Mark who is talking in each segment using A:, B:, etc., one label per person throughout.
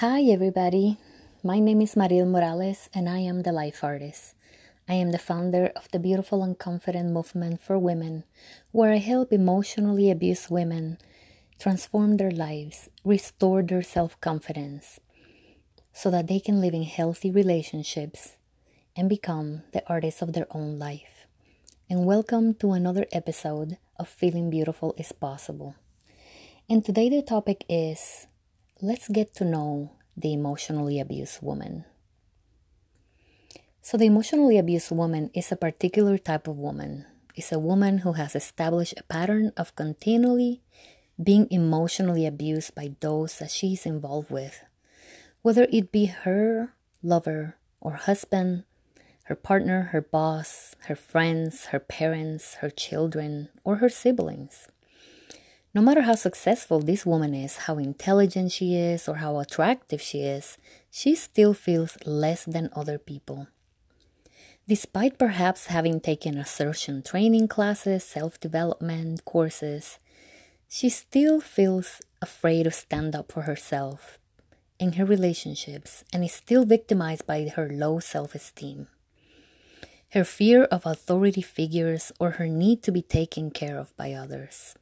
A: Hi, everybody. My name is Mariel Morales, and I am the Life Artist. I am the founder of the Beautiful and Confident Movement for Women, where I help emotionally abused women transform their lives, restore their self confidence, so that they can live in healthy relationships and become the artists of their own life. And welcome to another episode of Feeling Beautiful is Possible. And today the topic is let's get to know the emotionally abused woman. So, the emotionally abused woman is a particular type of woman. It's a woman who has established a pattern of continually being emotionally abused by those that she is involved with, whether it be her lover or husband, her partner, her boss, her friends, her parents, her children, or her siblings. No matter how successful this woman is, how intelligent she is, or how attractive she is, she still feels less than other people. Despite perhaps having taken assertion training classes, self development courses, she still feels afraid to stand up for herself in her relationships and is still victimized by her low self esteem. Her fear of authority figures or her need to be taken care of by others.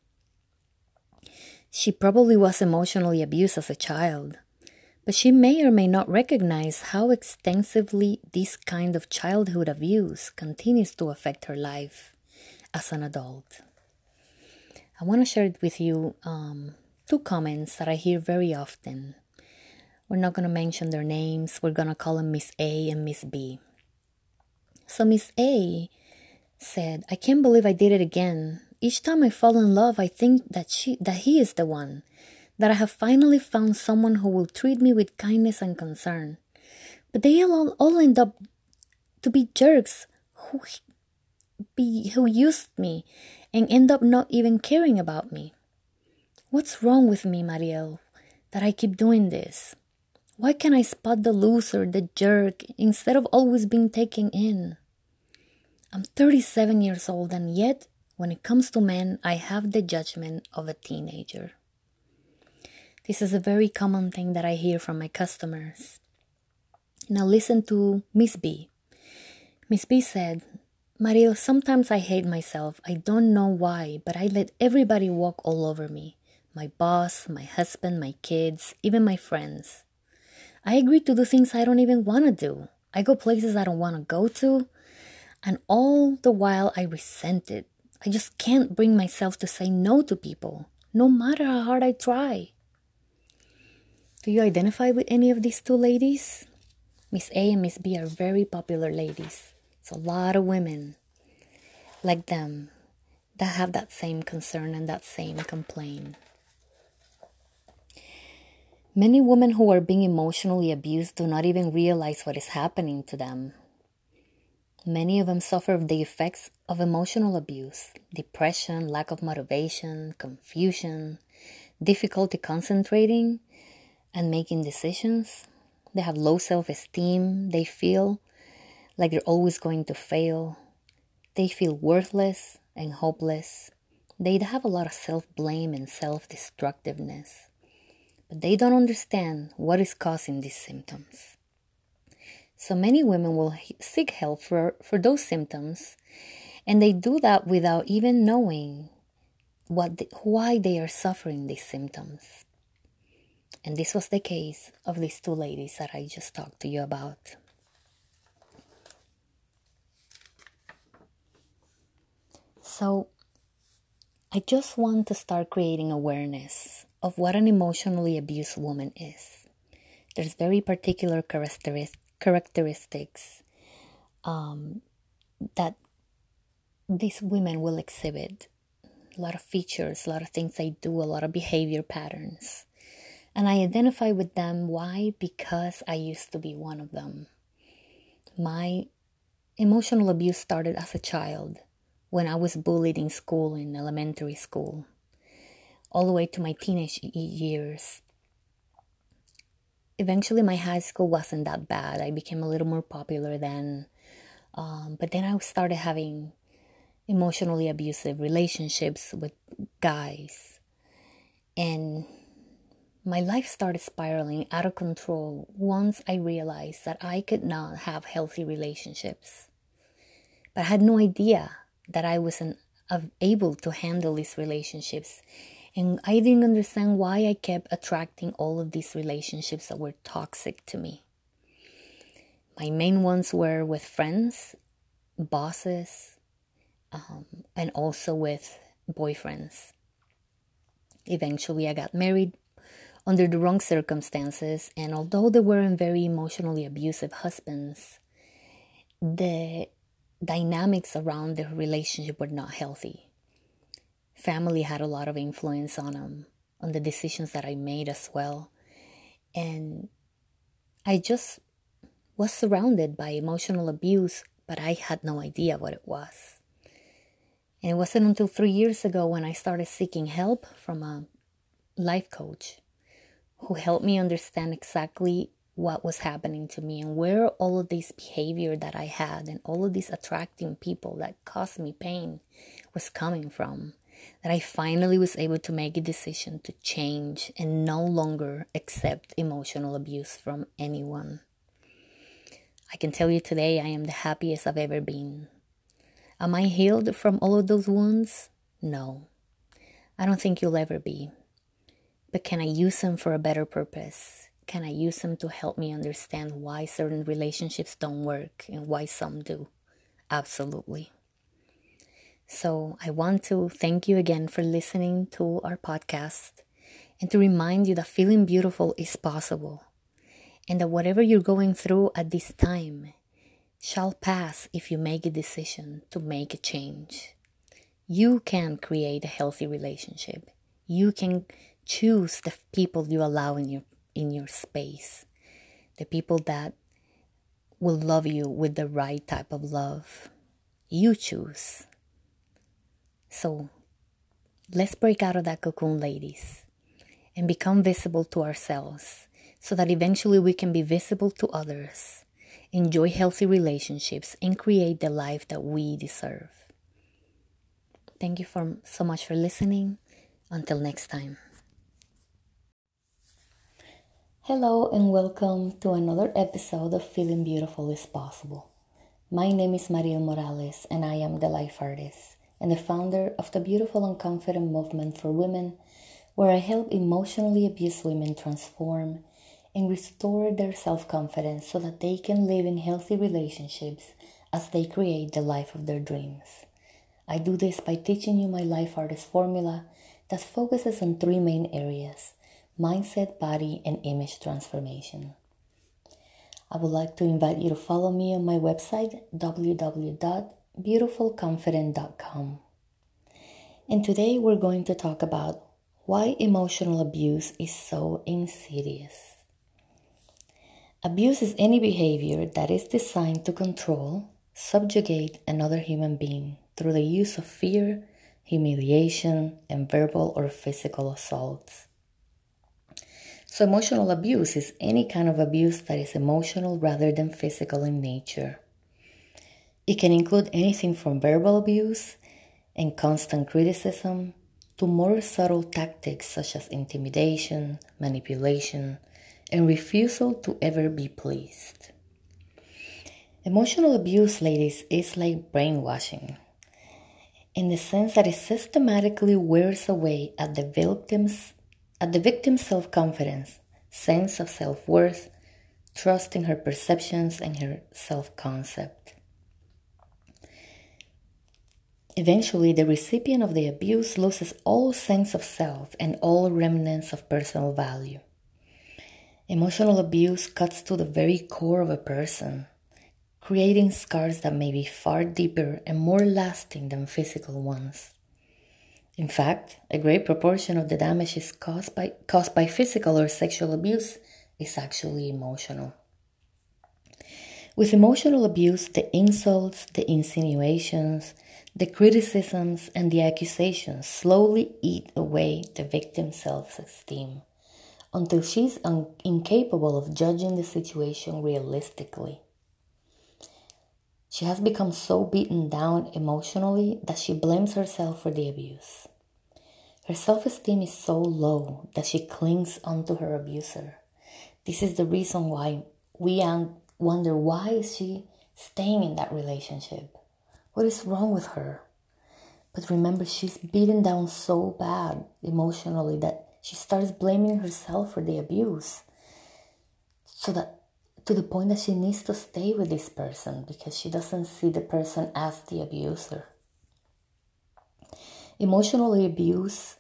A: She probably was emotionally abused as a child, but she may or may not recognize how extensively this kind of childhood abuse continues to affect her life as an adult. I want to share with you um, two comments that I hear very often. We're not going to mention their names, we're going to call them Miss A and Miss B. So, Miss A said, I can't believe I did it again. Each time I fall in love, I think that she that he is the one, that I have finally found someone who will treat me with kindness and concern. But they all, all end up to be jerks who be who used me and end up not even caring about me. What's wrong with me, Mariel, that I keep doing this? Why can't I spot the loser, the jerk, instead of always being taken in? I'm 37 years old, and yet when it comes to men, I have the judgment of a teenager. This is a very common thing that I hear from my customers. Now listen to Miss B. Miss B said, Mariel, sometimes I hate myself. I don't know why, but I let everybody walk all over me. My boss, my husband, my kids, even my friends. I agree to do things I don't even want to do. I go places I don't want to go to, and all the while I resent it. I just can't bring myself to say no to people, no matter how hard I try. Do you identify with any of these two ladies? Miss A and Miss B are very popular ladies. It's a lot of women like them that have that same concern and that same complaint. Many women who are being emotionally abused do not even realize what is happening to them. Many of them suffer the effects of emotional abuse, depression, lack of motivation, confusion, difficulty concentrating and making decisions. They have low self esteem. They feel like they're always going to fail. They feel worthless and hopeless. They have a lot of self blame and self destructiveness. But they don't understand what is causing these symptoms. So many women will seek help for, for those symptoms, and they do that without even knowing what the, why they are suffering these symptoms. And this was the case of these two ladies that I just talked to you about. So, I just want to start creating awareness of what an emotionally abused woman is. There's very particular characteristics characteristics um, that these women will exhibit a lot of features, a lot of things they do, a lot of behavior patterns. And I identify with them. Why? Because I used to be one of them. My emotional abuse started as a child when I was bullied in school, in elementary school, all the way to my teenage years eventually my high school wasn't that bad. I became a little more popular then. Um, but then I started having emotionally abusive relationships with guys. And my life started spiraling out of control once I realized that I could not have healthy relationships. But I had no idea that I wasn't able to handle these relationships. And I didn't understand why I kept attracting all of these relationships that were toxic to me. My main ones were with friends, bosses, um, and also with boyfriends. Eventually, I got married under the wrong circumstances, and although they weren't very emotionally abusive husbands, the dynamics around the relationship were not healthy. Family had a lot of influence on them, on the decisions that I made as well. And I just was surrounded by emotional abuse, but I had no idea what it was. And it wasn't until three years ago when I started seeking help from a life coach who helped me understand exactly what was happening to me and where all of this behavior that I had and all of these attracting people that caused me pain was coming from. That I finally was able to make a decision to change and no longer accept emotional abuse from anyone. I can tell you today I am the happiest I've ever been. Am I healed from all of those wounds? No. I don't think you'll ever be. But can I use them for a better purpose? Can I use them to help me understand why certain relationships don't work and why some do? Absolutely. So, I want to thank you again for listening to our podcast and to remind you that feeling beautiful is possible and that whatever you're going through at this time shall pass if you make a decision to make a change. You can create a healthy relationship. You can choose the people you allow in your in your space. The people that will love you with the right type of love. You choose. So let's break out of that cocoon, ladies, and become visible to ourselves so that eventually we can be visible to others, enjoy healthy relationships, and create the life that we deserve. Thank you for, so much for listening. Until next time. Hello and welcome to another episode of Feeling Beautiful is Possible. My name is Mariel Morales and I am the life artist and the founder of the Beautiful and Confident Movement for Women, where I help emotionally abused women transform and restore their self confidence so that they can live in healthy relationships as they create the life of their dreams. I do this by teaching you my life artist formula that focuses on three main areas mindset, body, and image transformation. I would like to invite you to follow me on my website, www.beautifulconfident.com. And today we're going to talk about why emotional abuse is so insidious. Abuse is any behavior that is designed to control, subjugate another human being through the use of fear, humiliation, and verbal or physical assaults. So, emotional abuse is any kind of abuse that is emotional rather than physical in nature. It can include anything from verbal abuse and constant criticism to more subtle tactics such as intimidation, manipulation, and refusal to ever be pleased. Emotional abuse, ladies, is like brainwashing in the sense that it systematically wears away at the victim's at the victim's self confidence, sense of self worth, trust in her perceptions, and her self Eventually, the recipient of the abuse loses all sense of self and all remnants of personal value. Emotional abuse cuts to the very core of a person, creating scars that may be far deeper and more lasting than physical ones. In fact, a great proportion of the damage is caused by, caused by physical or sexual abuse is actually emotional. With emotional abuse, the insults, the insinuations, the criticisms, and the accusations slowly eat away the victim's self esteem until she's un- incapable of judging the situation realistically. She has become so beaten down emotionally that she blames herself for the abuse. Her self esteem is so low that she clings onto her abuser. This is the reason why we wonder why is she staying in that relationship? What is wrong with her? But remember, she's beaten down so bad emotionally that she starts blaming herself for the abuse. So that to the point that she needs to stay with this person because she doesn't see the person as the abuser. Emotionally abused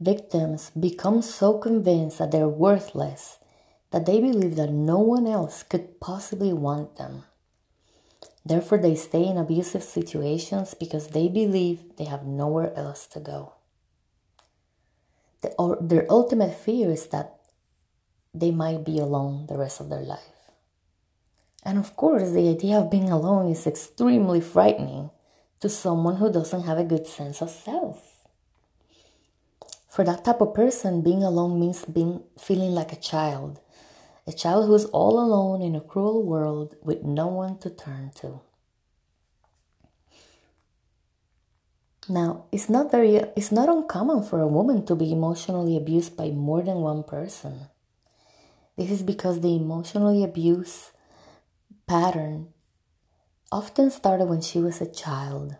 A: victims become so convinced that they're worthless that they believe that no one else could possibly want them. Therefore, they stay in abusive situations because they believe they have nowhere else to go. The, their ultimate fear is that they might be alone the rest of their life. And of course, the idea of being alone is extremely frightening to someone who doesn't have a good sense of self. For that type of person, being alone means being feeling like a child, a child who is all alone in a cruel world with no one to turn to. Now, it's not very it's not uncommon for a woman to be emotionally abused by more than one person. This is because the emotionally abuse pattern often started when she was a child.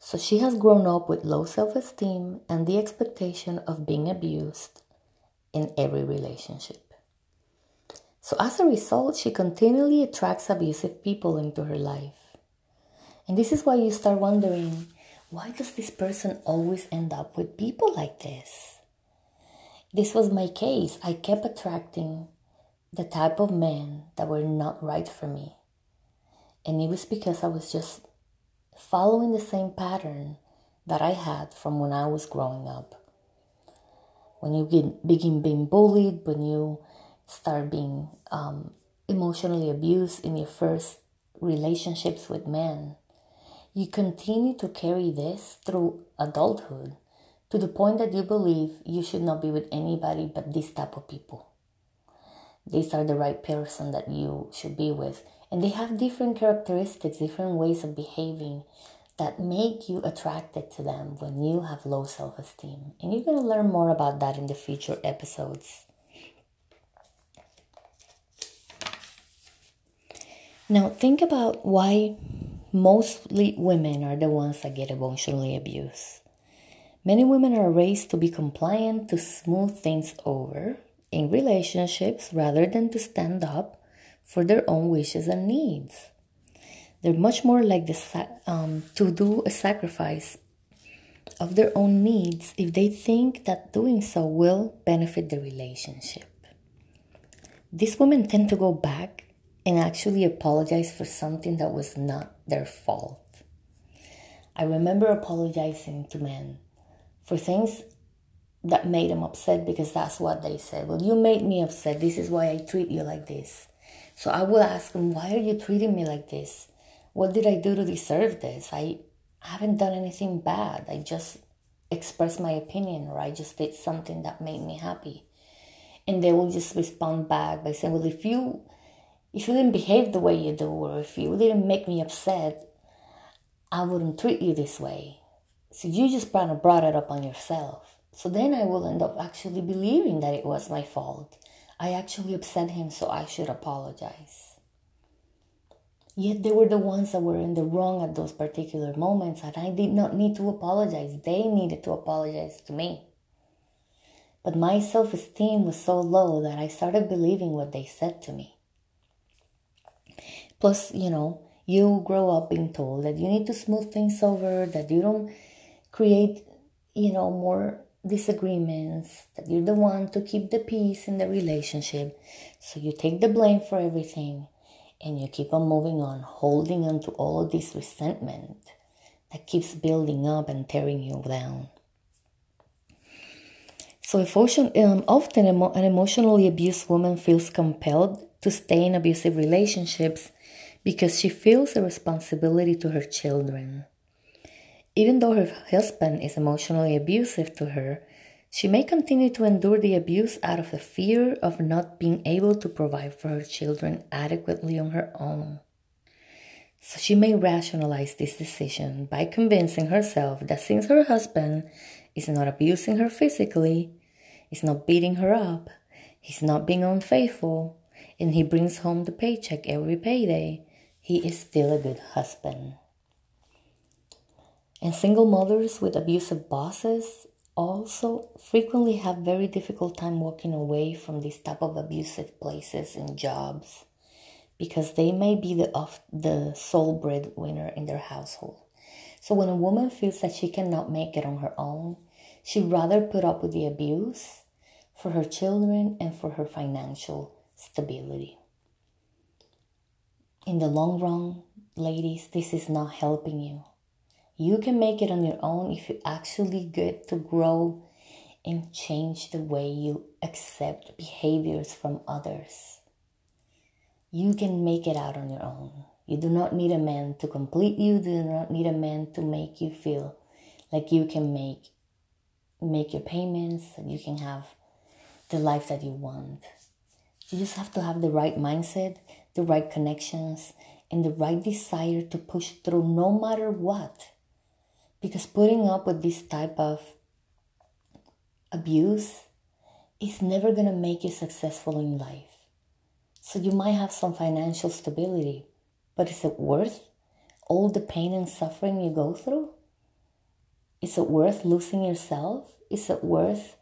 A: So she has grown up with low self esteem and the expectation of being abused in every relationship. So as a result, she continually attracts abusive people into her life. And this is why you start wondering why does this person always end up with people like this? This was my case. I kept attracting the type of men that were not right for me. And it was because I was just following the same pattern that I had from when I was growing up. When you begin being bullied, when you start being um, emotionally abused in your first relationships with men, you continue to carry this through adulthood to the point that you believe you should not be with anybody but this type of people. These are the right person that you should be with and they have different characteristics, different ways of behaving that make you attracted to them when you have low self esteem. And you're going to learn more about that in the future episodes. Now, think about why mostly women are the ones that get emotionally abused. Many women are raised to be compliant, to smooth things over in relationships rather than to stand up for their own wishes and needs. They're much more like the, um, to do a sacrifice of their own needs if they think that doing so will benefit the relationship. These women tend to go back and actually apologize for something that was not their fault. I remember apologizing to men for things that made them upset because that's what they said. Well, you made me upset. This is why I treat you like this. So I will ask them, why are you treating me like this? What did I do to deserve this? I haven't done anything bad. I just expressed my opinion or I just did something that made me happy. And they will just respond back by saying, well, if you if you didn't behave the way you do or if you didn't make me upset, I wouldn't treat you this way. So you just kind of brought it up on yourself. So then I will end up actually believing that it was my fault. I actually upset him, so I should apologize. Yet they were the ones that were in the wrong at those particular moments, and I did not need to apologize. They needed to apologize to me. But my self esteem was so low that I started believing what they said to me. Plus, you know, you grow up being told that you need to smooth things over, that you don't create, you know, more disagreements, that you're the one to keep the peace in the relationship. So you take the blame for everything and you keep on moving on, holding on to all of this resentment that keeps building up and tearing you down. So, if um, often an emotionally abused woman feels compelled to stay in abusive relationships because she feels a responsibility to her children. Even though her husband is emotionally abusive to her, she may continue to endure the abuse out of the fear of not being able to provide for her children adequately on her own. So she may rationalize this decision by convincing herself that since her husband is not abusing her physically, is not beating her up, he's not being unfaithful, and he brings home the paycheck every payday, he is still a good husband. And single mothers with abusive bosses also frequently have very difficult time walking away from these type of abusive places and jobs because they may be the of the sole breadwinner in their household. So when a woman feels that she cannot make it on her own, she'd rather put up with the abuse for her children and for her financial stability. In the long run, ladies, this is not helping you. You can make it on your own if you actually get to grow and change the way you accept behaviors from others. You can make it out on your own. You do not need a man to complete you, do not need a man to make you feel like you can make make your payments, you can have the life that you want. You just have to have the right mindset, the right connections, and the right desire to push through no matter what. Because putting up with this type of abuse is never going to make you successful in life. So you might have some financial stability, but is it worth all the pain and suffering you go through? Is it worth losing yourself? Is it worth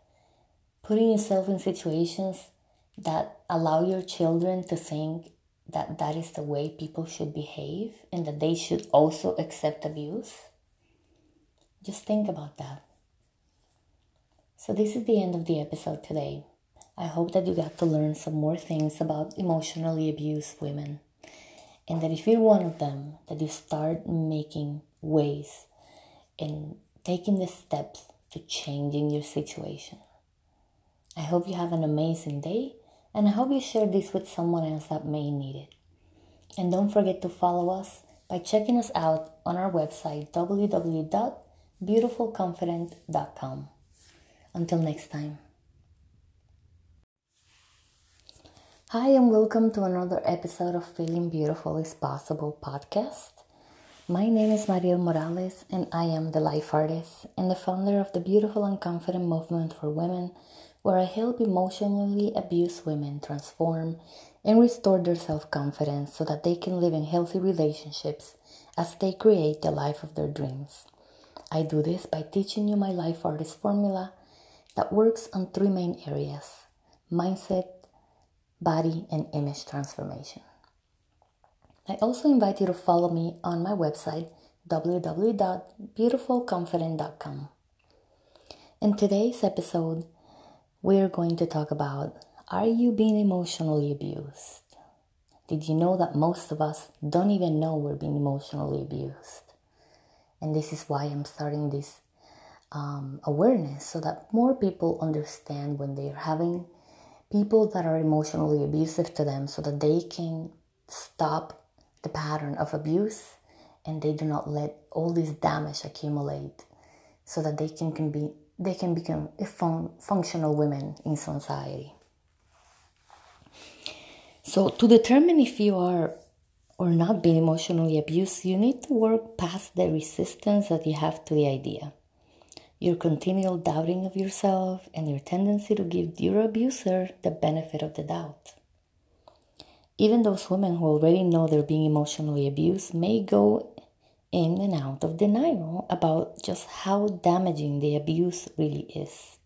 A: putting yourself in situations that allow your children to think that that is the way people should behave and that they should also accept abuse? Just think about that. So, this is the end of the episode today. I hope that you got to learn some more things about emotionally abused women. And that if you're one of them, that you start making ways and taking the steps to changing your situation. I hope you have an amazing day and I hope you share this with someone else that may need it. And don't forget to follow us by checking us out on our website www.beautifulconfident.com. Until next time. Hi, and welcome to another episode of Feeling Beautiful is Possible podcast. My name is Mariel Morales, and I am the life artist and the founder of the Beautiful and Confident Movement for Women, where I help emotionally abused women transform and restore their self confidence so that they can live in healthy relationships as they create the life of their dreams. I do this by teaching you my life artist formula that works on three main areas mindset, body, and image transformation. I also invite you to follow me on my website www.beautifulconfident.com. In today's episode, we're going to talk about Are you being emotionally abused? Did you know that most of us don't even know we're being emotionally abused? And this is why I'm starting this um, awareness so that more people understand when they're having people that are emotionally abusive to them so that they can stop the pattern of abuse and they do not let all this damage accumulate so that they can, can be they can become fun, functional women in society so to determine if you are or not being emotionally abused, you need to work past the resistance that you have to the idea. Your continual doubting of yourself and your tendency to give your abuser the benefit of the doubt. Even those women who already know they're being emotionally abused may go in and out of denial about just how damaging the abuse really is.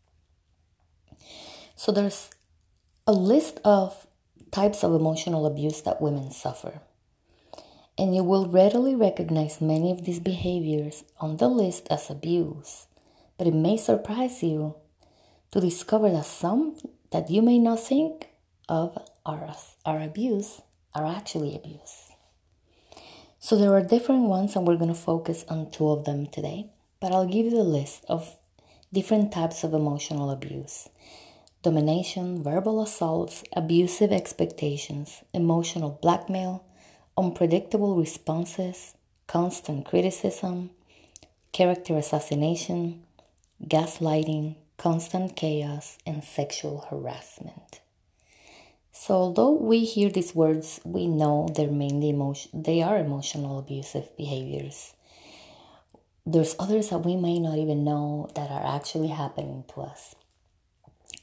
A: So there's a list of types of emotional abuse that women suffer and you will readily recognize many of these behaviors on the list as abuse. But it may surprise you to discover that some that you may not think of are, are abuse are actually abuse. So there are different ones, and we're going to focus on two of them today. But I'll give you the list of different types of emotional abuse domination, verbal assaults, abusive expectations, emotional blackmail, unpredictable responses, constant criticism, character assassination, gaslighting, constant chaos, and sexual harassment. So although we hear these words, we know they're mainly emotion they are emotional abusive behaviors. there's others that we may not even know that are actually happening to us.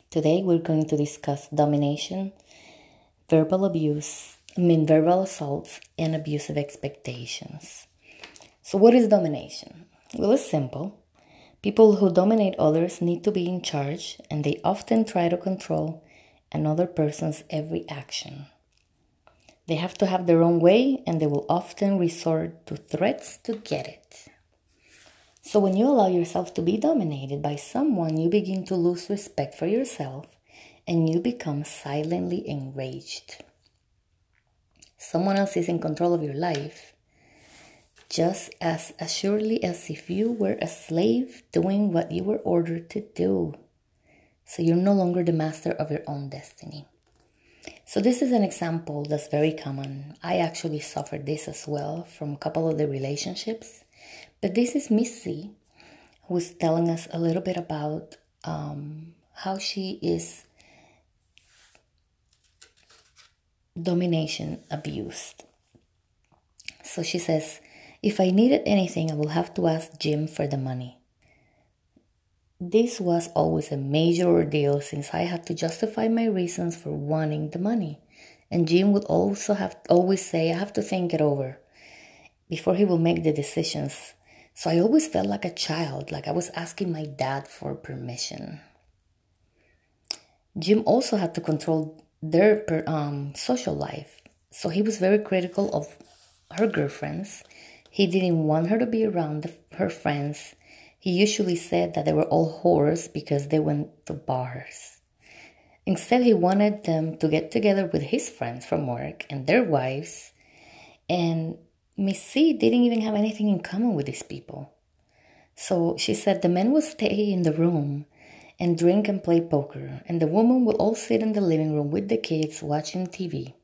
A: Today, we're going to discuss domination, verbal abuse, I mean, verbal assaults, and abusive expectations. So, what is domination? Well, it's simple. People who dominate others need to be in charge, and they often try to control another person's every action. They have to have their own way, and they will often resort to threats to get it. So, when you allow yourself to be dominated by someone, you begin to lose respect for yourself and you become silently enraged. Someone else is in control of your life just as assuredly as if you were a slave doing what you were ordered to do. So you're no longer the master of your own destiny. So this is an example that's very common. I actually suffered this as well from a couple of the relationships. But this is Missy who's telling us a little bit about um, how she is domination abused. So she says, if I needed anything, I will have to ask Jim for the money. This was always a major ordeal since I had to justify my reasons for wanting the money. And Jim would also have always say, I have to think it over before he will make the decisions. So I always felt like a child, like I was asking my dad for permission. Jim also had to control their um, social life. So he was very critical of her girlfriends. He didn't want her to be around the, her friends he usually said that they were all whores because they went to bars. Instead, he wanted them to get together with his friends from work and their wives. And Missy didn't even have anything in common with these people. So she said the men would stay in the room and drink and play poker, and the woman would all sit in the living room with the kids watching TV.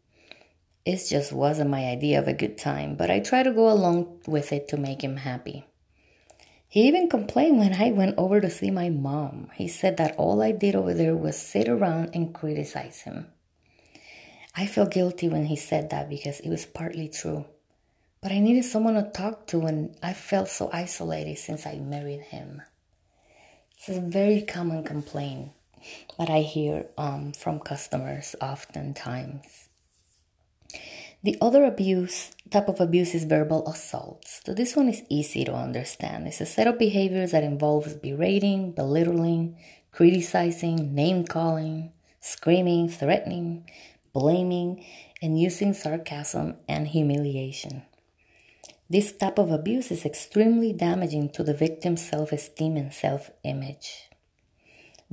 A: It just wasn't my idea of a good time, but I tried to go along with it to make him happy. He even complained when I went over to see my mom. He said that all I did over there was sit around and criticize him. I felt guilty when he said that because it was partly true. But I needed someone to talk to and I felt so isolated since I married him. It's a very common complaint that I hear um, from customers oftentimes. The other abuse type of abuse is verbal assaults. So this one is easy to understand. It's a set of behaviors that involves berating, belittling, criticizing, name calling, screaming, threatening, blaming, and using sarcasm and humiliation. This type of abuse is extremely damaging to the victim's self esteem and self image.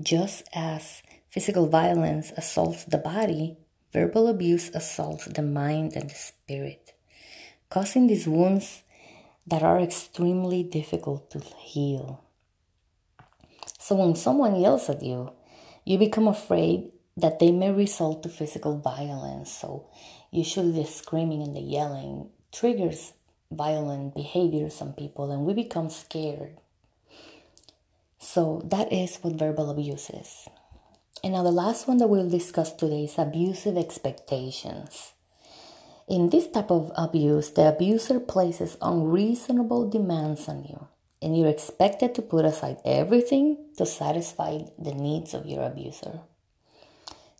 A: Just as physical violence assaults the body, verbal abuse assaults the mind and the spirit causing these wounds that are extremely difficult to heal. So when someone yells at you, you become afraid that they may result to physical violence. So usually the screaming and the yelling triggers violent behavior some people and we become scared. So that is what verbal abuse is. And now the last one that we'll discuss today is abusive expectations. In this type of abuse, the abuser places unreasonable demands on you, and you're expected to put aside everything to satisfy the needs of your abuser.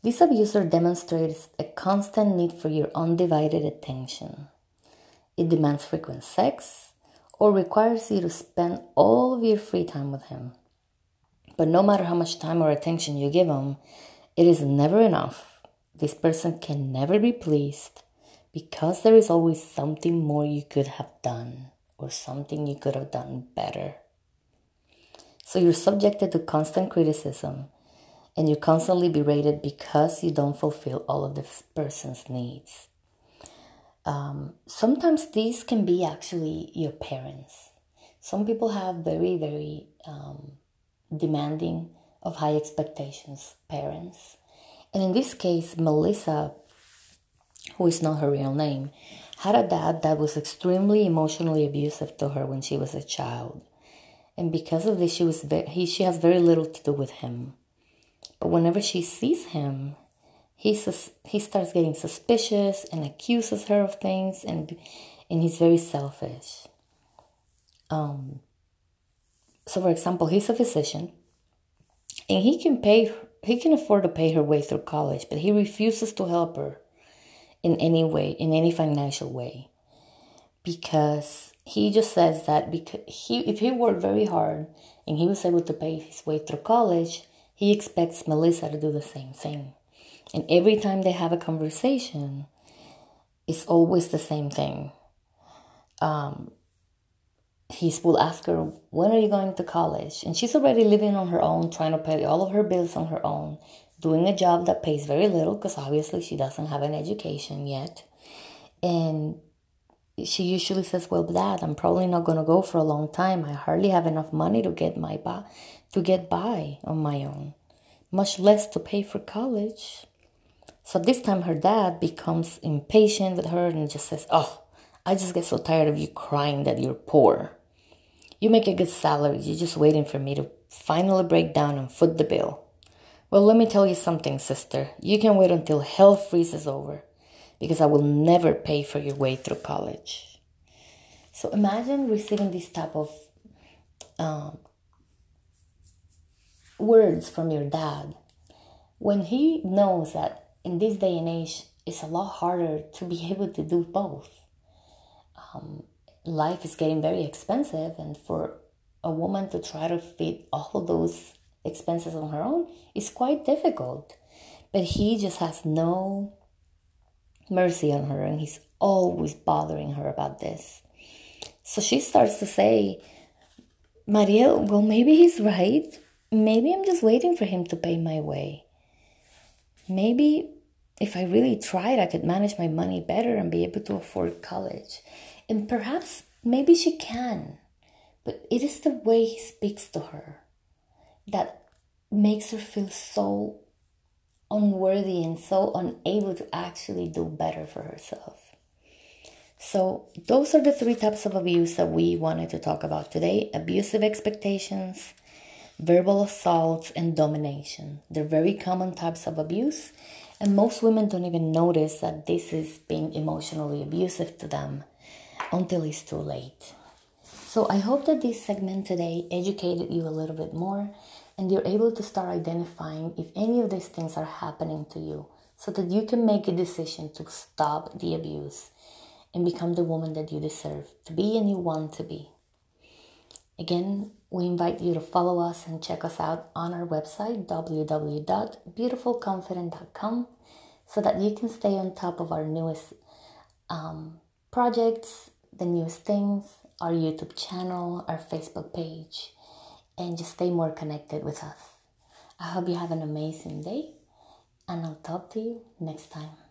A: This abuser demonstrates a constant need for your undivided attention. It demands frequent sex or requires you to spend all of your free time with him. But no matter how much time or attention you give them, it is never enough. This person can never be pleased because there is always something more you could have done or something you could have done better. So you're subjected to constant criticism and you're constantly berated because you don't fulfill all of this person's needs. Um, sometimes these can be actually your parents. Some people have very, very um, demanding of high expectations parents. And in this case, Melissa who is not her real name, had a dad that was extremely emotionally abusive to her when she was a child. And because of this, she, was very, he, she has very little to do with him. But whenever she sees him, he, sus- he starts getting suspicious and accuses her of things, and, and he's very selfish. Um, So, for example, he's a physician and he can pay, he can afford to pay her way through college, but he refuses to help her in any way, in any financial way, because he just says that because he, if he worked very hard and he was able to pay his way through college, he expects Melissa to do the same thing. And every time they have a conversation, it's always the same thing. Um, he will ask her, When are you going to college? And she's already living on her own, trying to pay all of her bills on her own, doing a job that pays very little because obviously she doesn't have an education yet. And she usually says, "Well, Dad, I'm probably not going to go for a long time. I hardly have enough money to get my by, to get by on my own, much less to pay for college." So this time her dad becomes impatient with her and just says, "Oh, I just get so tired of you crying that you're poor. You make a good salary. You're just waiting for me to finally break down and foot the bill." Well, let me tell you something, sister. You can wait until hell freezes over because I will never pay for your way through college. So imagine receiving this type of um, words from your dad when he knows that in this day and age it's a lot harder to be able to do both. Um, life is getting very expensive, and for a woman to try to fit all those expenses on her own is quite difficult. But he just has no mercy on her and he's always bothering her about this. So she starts to say, Maria, well, maybe he's right. Maybe I'm just waiting for him to pay my way. Maybe if I really tried, I could manage my money better and be able to afford college. And perhaps maybe she can. But it is the way he speaks to her that makes her feel so unworthy and so unable to actually do better for herself. So, those are the three types of abuse that we wanted to talk about today abusive expectations, verbal assaults, and domination. They're very common types of abuse, and most women don't even notice that this is being emotionally abusive to them until it's too late. So, I hope that this segment today educated you a little bit more and you're able to start identifying if any of these things are happening to you so that you can make a decision to stop the abuse and become the woman that you deserve to be and you want to be. Again, we invite you to follow us and check us out on our website www.beautifulconfident.com so that you can stay on top of our newest um, projects, the newest things, our YouTube channel, our Facebook page and just stay more connected with us. I hope you have an amazing day, and I'll talk to you next time.